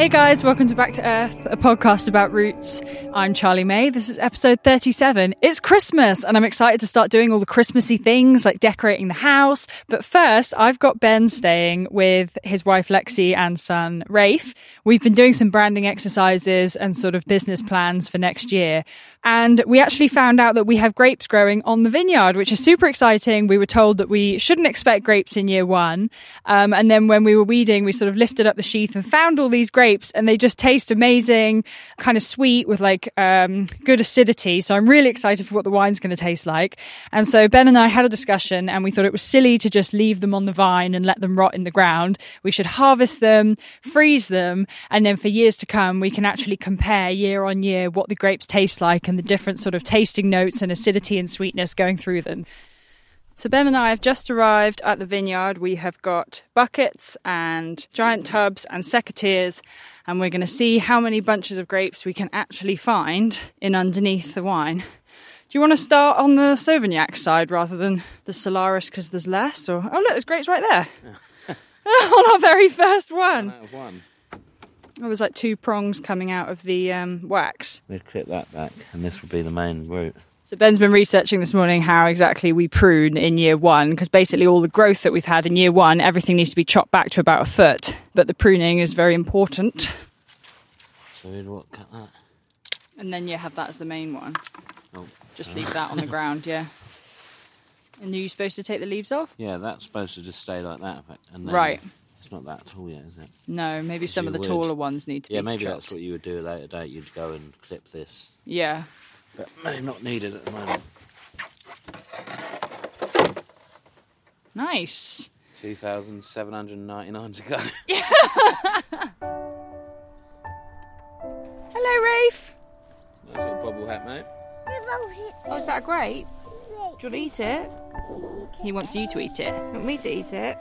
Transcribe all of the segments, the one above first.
Hey guys, welcome to Back to Earth, a podcast about roots. I'm Charlie May. This is episode 37. It's Christmas and I'm excited to start doing all the Christmassy things like decorating the house. But first, I've got Ben staying with his wife Lexi and son Rafe. We've been doing some branding exercises and sort of business plans for next year. And we actually found out that we have grapes growing on the vineyard, which is super exciting. We were told that we shouldn't expect grapes in year one. Um, and then when we were weeding, we sort of lifted up the sheath and found all these grapes and they just taste amazing, kind of sweet with like um, good acidity. So I'm really excited for what the wine's going to taste like. And so Ben and I had a discussion and we thought it was silly to just leave them on the vine and let them rot in the ground. We should harvest them, freeze them, and then for years to come, we can actually compare year on year what the grapes taste like and the different sort of tasting notes and acidity and sweetness going through them. So Ben and I have just arrived at the vineyard. We have got buckets and giant tubs and secateurs, and we're going to see how many bunches of grapes we can actually find in underneath the wine. Do you want to start on the Sauvignac side rather than the Solaris because there's less? Or oh look, there's grapes right there on our very first one. out of one. There was like two prongs coming out of the um, wax. We'd clip that back, and this would be the main root. So Ben's been researching this morning how exactly we prune in year one, because basically all the growth that we've had in year one, everything needs to be chopped back to about a foot. But the pruning is very important. So we'd what cut that? And then you have that as the main one. Oh, Just leave that on the ground, yeah. And are you supposed to take the leaves off? yeah, that's supposed to just stay like that. And then Right. It's not that tall yet, is it? No, maybe some of the would. taller ones need to Yeah, be maybe chopped. that's what you would do at a later date. You'd go and clip this, Yeah. But may not needed at the moment. Nice. Two thousand seven hundred ninety-nine to go. Hello, Rafe. nice little bobble hat, mate. Oh, is that a grape? Do you want to eat it? He wants you to eat it. You want me to eat it?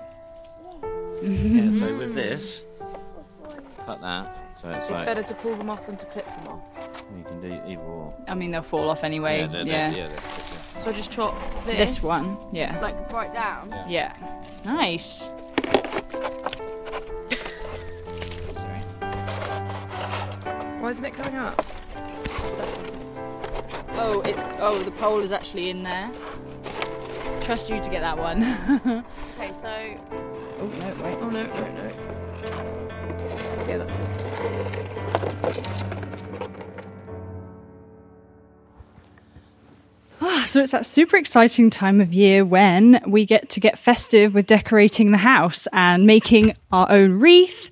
yeah. So with this, cut that. So it's, It's like better to pull them off than to clip them off. You can do either or. I mean, they'll fall off anyway. yeah, they're, yeah. they're, yeah, they're clipped, So I just chop this. This one. Yeah. Like right down. Yeah. Nice. Sorry. Why isn't it coming up? Oh, it's oh the pole is actually in there. Trust you to get that one. Okay, so. oh no, wait. Oh no, no, no. Yeah, that's it. So it's that super exciting time of year when we get to get festive with decorating the house and making our own wreath.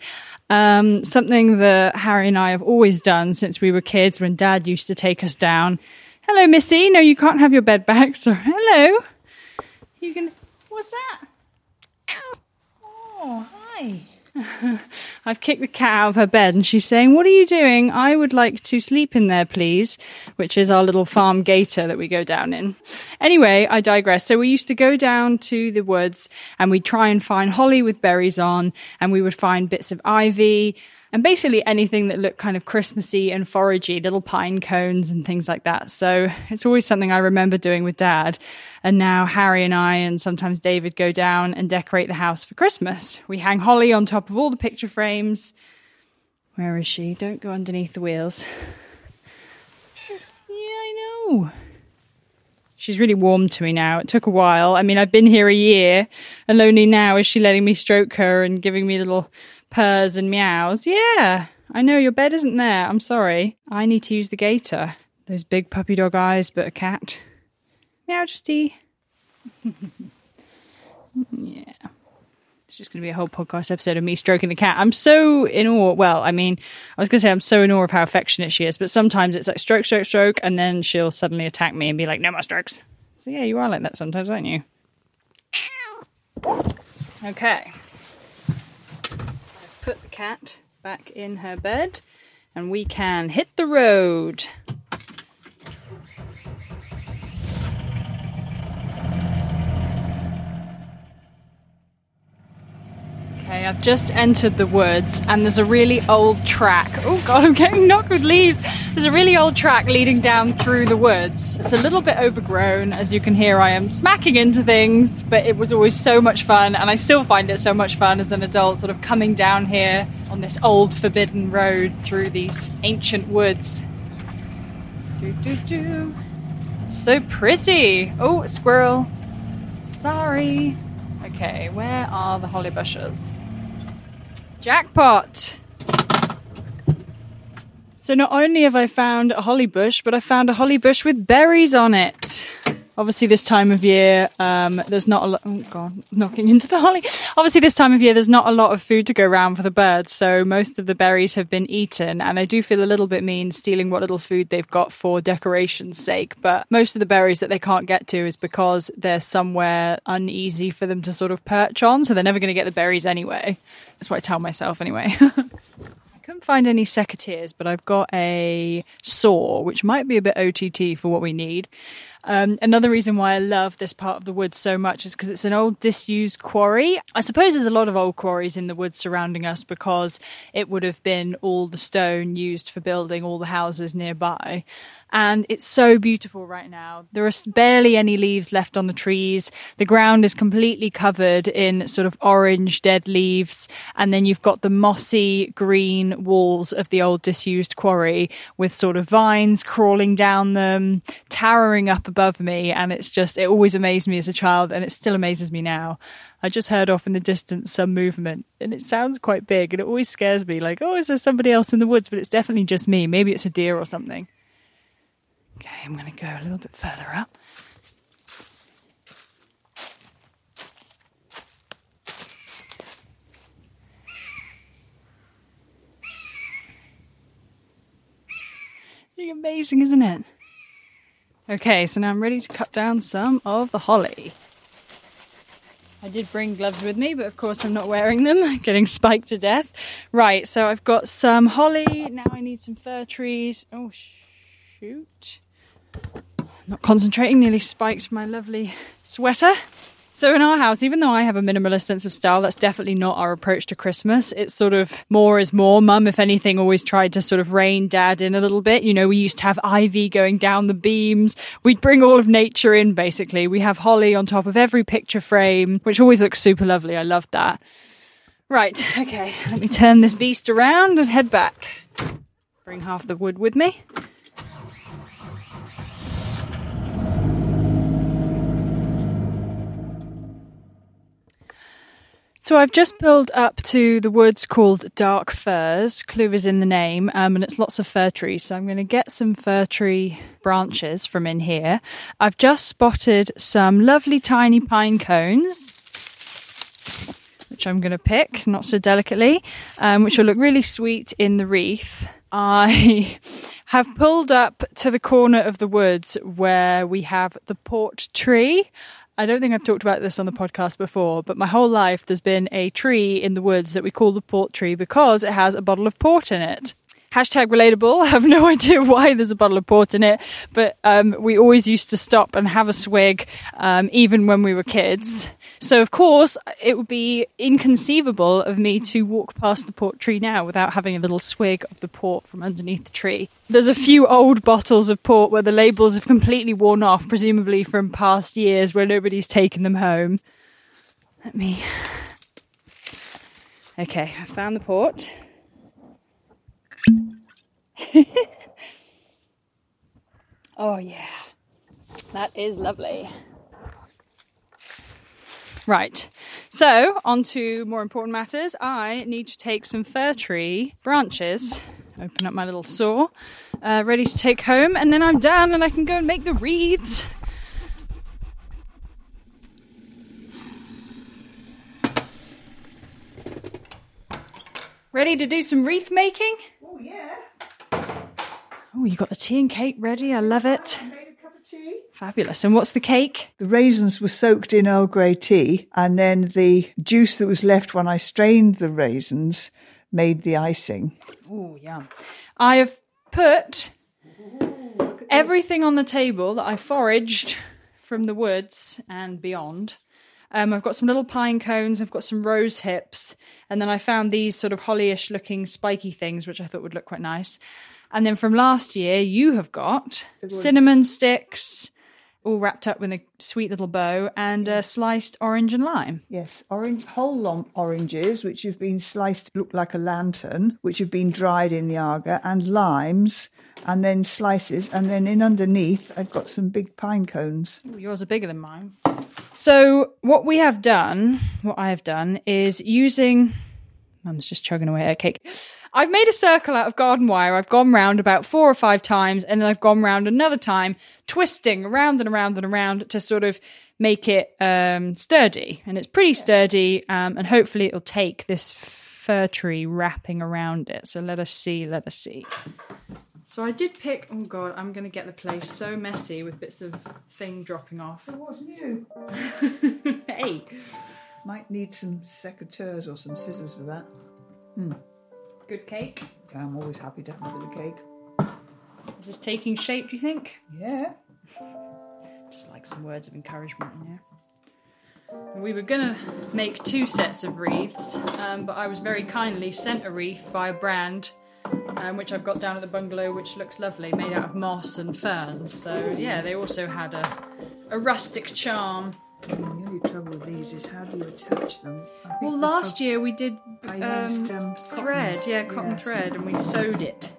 Um, something that Harry and I have always done since we were kids when Dad used to take us down. Hello, Missy. No, you can't have your bed back. So, hello. You can. What's that? Oh, hi. I've kicked the cat out of her bed and she's saying, What are you doing? I would like to sleep in there, please, which is our little farm gator that we go down in. Anyway, I digress. So we used to go down to the woods and we'd try and find holly with berries on and we would find bits of ivy. And basically anything that looked kind of Christmassy and foragey, little pine cones and things like that. So it's always something I remember doing with dad. And now Harry and I, and sometimes David, go down and decorate the house for Christmas. We hang holly on top of all the picture frames. Where is she? Don't go underneath the wheels. Yeah, I know. She's really warm to me now. It took a while. I mean, I've been here a year, and only now is she letting me stroke her and giving me little purrs and meows. Yeah, I know your bed isn't there. I'm sorry. I need to use the gator. Those big puppy dog eyes, but a cat. Meow, Justy. yeah. It's just going to be a whole podcast episode of me stroking the cat. I'm so in awe. Well, I mean, I was going to say I'm so in awe of how affectionate she is, but sometimes it's like stroke, stroke, stroke, and then she'll suddenly attack me and be like, no more strokes. So yeah, you are like that sometimes, aren't you? Okay. Put the cat back in her bed and we can hit the road. Okay, I've just entered the woods and there's a really old track. Oh god, I'm getting knocked with leaves. There's a really old track leading down through the woods. It's a little bit overgrown. As you can hear, I am smacking into things, but it was always so much fun and I still find it so much fun as an adult, sort of coming down here on this old forbidden road through these ancient woods. Do, do, do. So pretty. Oh, squirrel. Sorry. Okay, where are the holly bushes? Jackpot! So not only have I found a holly bush, but I found a holly bush with berries on it. Obviously, this time of year, um, there's not a lot. Oh god, knocking into the holly. Obviously, this time of year, there's not a lot of food to go around for the birds, so most of the berries have been eaten. And I do feel a little bit mean stealing what little food they've got for decoration's sake. But most of the berries that they can't get to is because they're somewhere uneasy for them to sort of perch on, so they're never going to get the berries anyway. That's what I tell myself anyway. I couldn't find any secateurs, but I've got a saw, which might be a bit OTT for what we need. Um, another reason why I love this part of the woods so much is because it's an old disused quarry. I suppose there's a lot of old quarries in the woods surrounding us because it would have been all the stone used for building all the houses nearby and it's so beautiful right now. There are barely any leaves left on the trees. The ground is completely covered in sort of orange dead leaves, and then you've got the mossy green walls of the old disused quarry with sort of vines crawling down them, towering up above me, and it's just it always amazed me as a child, and it still amazes me now. I just heard off in the distance some movement and it sounds quite big and it always scares me like, oh, is there somebody else in the woods? But it's definitely just me. Maybe it's a deer or something. Okay, I'm going to go a little bit further up. Amazing, isn't it? Okay, so now I'm ready to cut down some of the holly. I did bring gloves with me, but of course I'm not wearing them, getting spiked to death. Right, so I've got some holly. Now I need some fir trees. Oh, shoot. Not concentrating, nearly spiked my lovely sweater. So in our house, even though I have a minimalist sense of style, that's definitely not our approach to Christmas. It's sort of more is more. Mum, if anything, always tried to sort of rein dad in a little bit. You know, we used to have ivy going down the beams. We'd bring all of nature in, basically. We have holly on top of every picture frame, which always looks super lovely. I love that. Right, okay, let me turn this beast around and head back. Bring half the wood with me. So I've just pulled up to the woods called Dark Firs. Clue is in the name, um, and it's lots of fir trees. So I'm going to get some fir tree branches from in here. I've just spotted some lovely tiny pine cones, which I'm going to pick, not so delicately, um, which will look really sweet in the wreath. I have pulled up to the corner of the woods where we have the port tree. I don't think I've talked about this on the podcast before, but my whole life there's been a tree in the woods that we call the port tree because it has a bottle of port in it. Hashtag relatable. I have no idea why there's a bottle of port in it, but um, we always used to stop and have a swig, um, even when we were kids. So, of course, it would be inconceivable of me to walk past the port tree now without having a little swig of the port from underneath the tree. There's a few old bottles of port where the labels have completely worn off, presumably from past years where nobody's taken them home. Let me. Okay, I found the port. oh, yeah. That is lovely. Right, so on to more important matters. I need to take some fir tree branches, open up my little saw, uh, ready to take home, and then I'm done and I can go and make the wreaths. Ready to do some wreath making? Oh, you got the tea and cake ready. I love it. Made a cup of tea. Fabulous. And what's the cake? The raisins were soaked in Earl Grey tea, and then the juice that was left when I strained the raisins made the icing. Oh, yum. I have put everything on the table that I foraged from the woods and beyond. Um, I've got some little pine cones, I've got some rose hips, and then I found these sort of hollyish looking spiky things, which I thought would look quite nice. And then from last year, you have got cinnamon sticks, all wrapped up with a sweet little bow, and uh, sliced orange and lime. Yes, orange whole long oranges, which have been sliced look like a lantern, which have been dried in the Aga, and limes, and then slices, and then in underneath, I've got some big pine cones. Ooh, yours are bigger than mine. So what we have done, what I have done, is using. Mum's just chugging away at cake. I've made a circle out of garden wire. I've gone round about four or five times, and then I've gone round another time, twisting around and around and around to sort of make it um, sturdy. And it's pretty sturdy, um, and hopefully it'll take this fir tree wrapping around it. So let us see. Let us see. So I did pick. Oh god, I'm going to get the place so messy with bits of thing dropping off. So what's new? hey. Might need some secateurs or some scissors for that. Good cake. I'm always happy to have a bit of cake. Is this taking shape, do you think? Yeah. Just like some words of encouragement in here. We were going to make two sets of wreaths, um, but I was very kindly sent a wreath by a brand um, which I've got down at the bungalow, which looks lovely, made out of moss and ferns. So, yeah, they also had a, a rustic charm. The only trouble with these is how do you attach them? Well, this- last year we did I um, used, um, thread, cottons, yeah, cotton yes. thread, and we sewed it.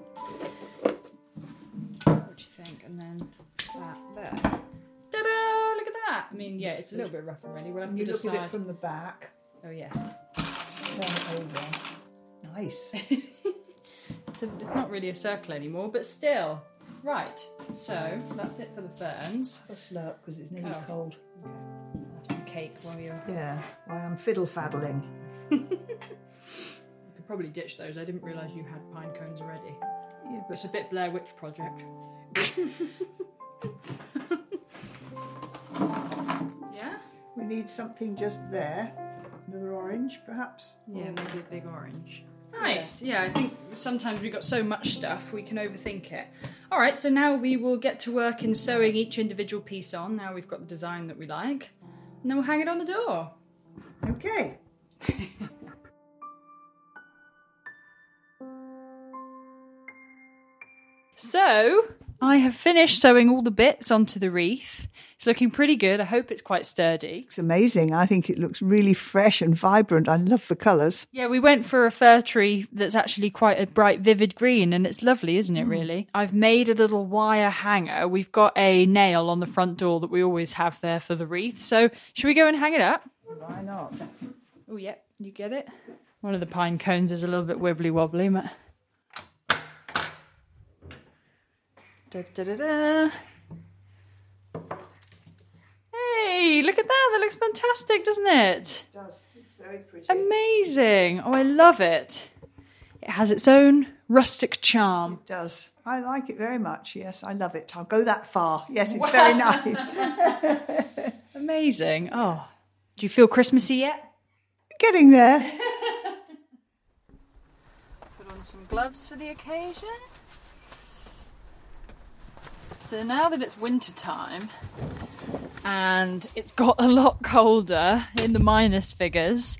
What do you think? And then that there. Ta-da! Look at that. I mean, yeah, it's a little bit rough already. We'll have You to look decide. at it from the back. Oh yes, Turn it over. Nice. it's, a, it's not really a circle anymore, but still. Right. So that's it for the ferns. I'll slurp because it's nearly Oh. cold. I'll have some cake while you're. Yeah, well, I'm fiddle faddling. You could probably ditch those. I didn't realise you had pine cones already. Yeah, but It's a bit Blair Witch Project. yeah? we need something just there. Another orange, perhaps? Yeah, maybe a big orange. Nice. Yeah, I think sometimes we've got so much stuff we can overthink it. All right, so now we will get to work in sewing each individual piece on. Now we've got the design that we like, and then we'll hang it on the door. Okay. So I have finished sewing all the bits onto the wreath. It's looking pretty good. I hope it's quite sturdy. It's amazing. I think it looks really fresh and vibrant. I love the colours. Yeah, we went for a fir tree that's actually quite a bright, vivid green, and it's lovely, isn't it, hmm. really? I've made a little wire hanger. We've got a nail on the front door that we always have there for the wreath. So, should we go and hang it up? Why not? Oh, yep, you get it. One of the pine cones is a little bit wibbly wobbly, but. Da, da, da. Hey, look at that. That looks fantastic, doesn't it? It does. It's very pretty. Amazing. Oh, I love it. It has its own rustic charm. It does. I like it very much. Yes, I love it. I'll go that far. Yes, it's very nice. Amazing. Oh, do you feel Christmassy yet? Getting there. Put on some gloves for the occasion. So now that it's winter time and it's got a lot colder in the minus figures,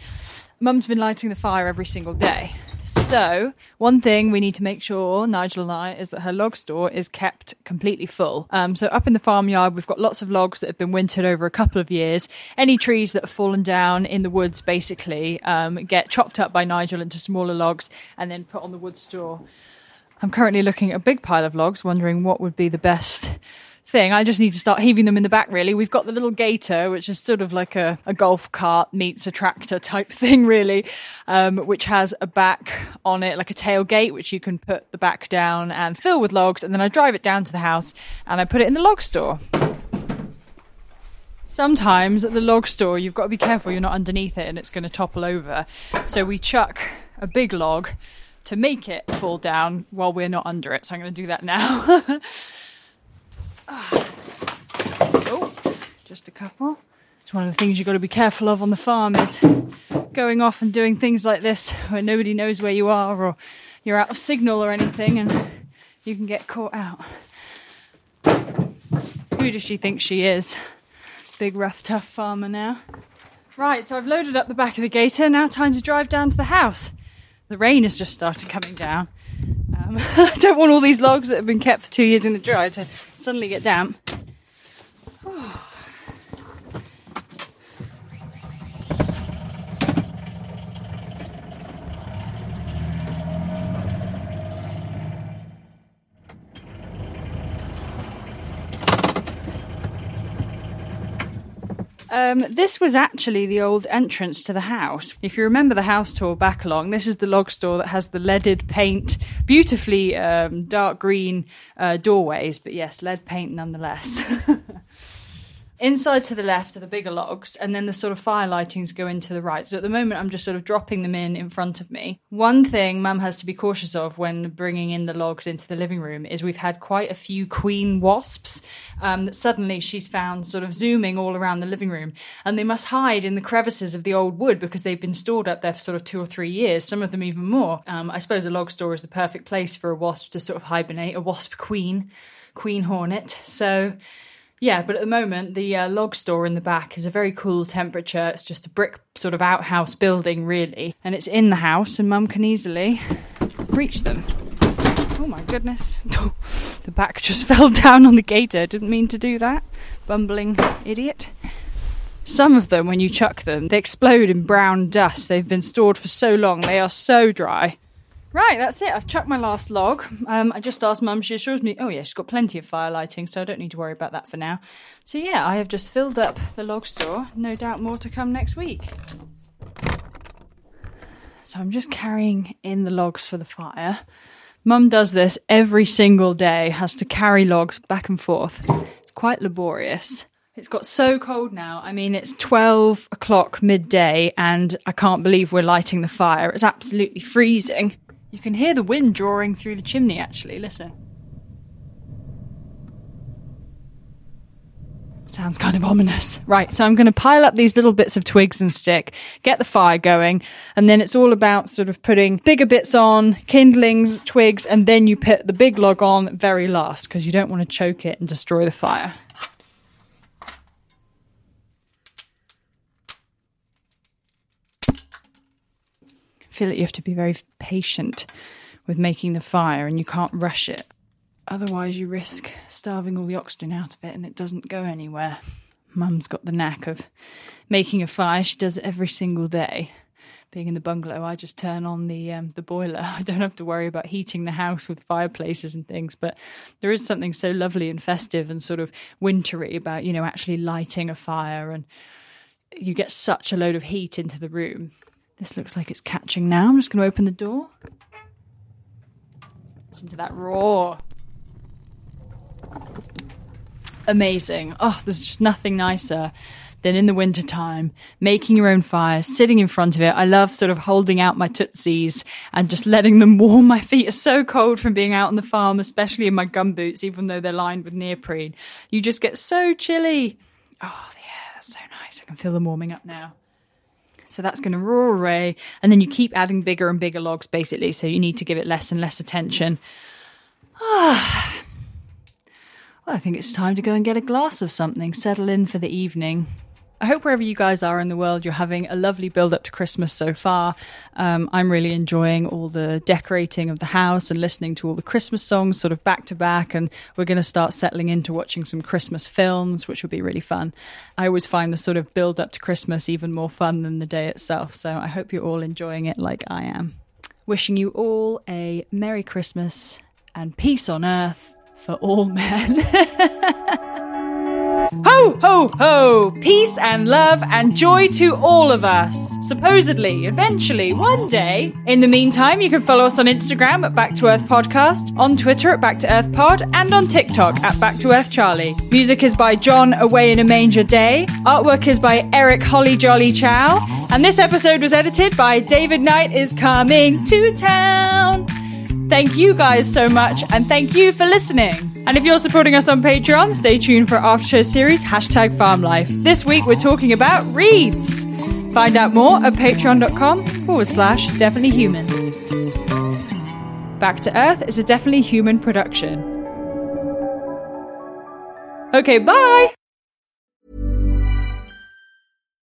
Mum's been lighting the fire every single day. So, one thing we need to make sure, Nigel and I, is that her log store is kept completely full. Um, so, up in the farmyard, we've got lots of logs that have been wintered over a couple of years. Any trees that have fallen down in the woods, basically, um, get chopped up by Nigel into smaller logs and then put on the wood store. I'm currently looking at a big pile of logs, wondering what would be the best thing. I just need to start heaving them in the back, really. We've got the little gator, which is sort of like a, a golf cart meets a tractor type thing, really, um, which has a back on it, like a tailgate, which you can put the back down and fill with logs. And then I drive it down to the house and I put it in the log store. Sometimes at the log store, you've got to be careful you're not underneath it and it's going to topple over. So we chuck a big log to make it fall down while we're not under it. So I'm going to do that now. oh, just a couple. It's one of the things you've got to be careful of on the farm is going off and doing things like this where nobody knows where you are or you're out of signal or anything and you can get caught out. Who does she think she is? Big, rough, tough farmer now. Right, so I've loaded up the back of the gator. Now, time to drive down to the house. The rain has just started coming down. Um, I don't want all these logs that have been kept for two years in the dry to suddenly get damp. Um, this was actually the old entrance to the house. If you remember the house tour back along, this is the log store that has the leaded paint, beautifully um, dark green uh, doorways, but yes, lead paint nonetheless. Inside to the left are the bigger logs, and then the sort of fire lightings go into the right. So at the moment, I'm just sort of dropping them in in front of me. One thing Mum has to be cautious of when bringing in the logs into the living room is we've had quite a few queen wasps um, that suddenly she's found sort of zooming all around the living room, and they must hide in the crevices of the old wood because they've been stored up there for sort of two or three years, some of them even more. Um, I suppose a log store is the perfect place for a wasp to sort of hibernate, a wasp queen, queen hornet. So yeah, but at the moment, the uh, log store in the back is a very cool temperature. It's just a brick sort of outhouse building, really. And it's in the house, and mum can easily reach them. Oh my goodness. the back just fell down on the gator. Didn't mean to do that. Bumbling idiot. Some of them, when you chuck them, they explode in brown dust. They've been stored for so long, they are so dry. Right, that's it. I've chucked my last log. Um, I just asked Mum. She assures me, oh yeah, she's got plenty of fire lighting, so I don't need to worry about that for now. So yeah, I have just filled up the log store. No doubt more to come next week. So I'm just carrying in the logs for the fire. Mum does this every single day, has to carry logs back and forth. It's quite laborious. It's got so cold now. I mean, it's 12 o'clock midday, and I can't believe we're lighting the fire. It's absolutely freezing. You can hear the wind drawing through the chimney, actually. Listen. Sounds kind of ominous. Right, so I'm going to pile up these little bits of twigs and stick, get the fire going, and then it's all about sort of putting bigger bits on, kindlings, twigs, and then you put the big log on very last because you don't want to choke it and destroy the fire. Feel that you have to be very patient with making the fire and you can't rush it. Otherwise, you risk starving all the oxygen out of it and it doesn't go anywhere. Mum's got the knack of making a fire. She does it every single day. Being in the bungalow, I just turn on the um, the boiler. I don't have to worry about heating the house with fireplaces and things. But there is something so lovely and festive and sort of wintry about you know actually lighting a fire, and you get such a load of heat into the room. This looks like it's catching now. I'm just going to open the door. Listen to that roar. Amazing. Oh, there's just nothing nicer than in the wintertime, making your own fire, sitting in front of it. I love sort of holding out my tootsies and just letting them warm. My feet are so cold from being out on the farm, especially in my gum boots, even though they're lined with neoprene. You just get so chilly. Oh, yeah, that's so nice. I can feel them warming up now. So that's going to roar away. And then you keep adding bigger and bigger logs, basically. So you need to give it less and less attention. Ah. Well, I think it's time to go and get a glass of something, settle in for the evening. I hope wherever you guys are in the world, you're having a lovely build up to Christmas so far. Um, I'm really enjoying all the decorating of the house and listening to all the Christmas songs sort of back to back. And we're going to start settling into watching some Christmas films, which will be really fun. I always find the sort of build up to Christmas even more fun than the day itself. So I hope you're all enjoying it like I am. Wishing you all a Merry Christmas and peace on earth for all men. Ho, ho, ho! Peace and love and joy to all of us. Supposedly, eventually, one day. In the meantime, you can follow us on Instagram at Back to Earth Podcast, on Twitter at Back to Earth Pod, and on TikTok at Back to Earth Charlie. Music is by John Away in a Manger Day. Artwork is by Eric Holly Jolly Chow. And this episode was edited by David Knight is coming to town. Thank you guys so much, and thank you for listening. And if you're supporting us on Patreon, stay tuned for our after show series, hashtag farm life. This week we're talking about wreaths. Find out more at patreon.com forward slash definitely human. Back to Earth is a definitely human production. Okay, bye!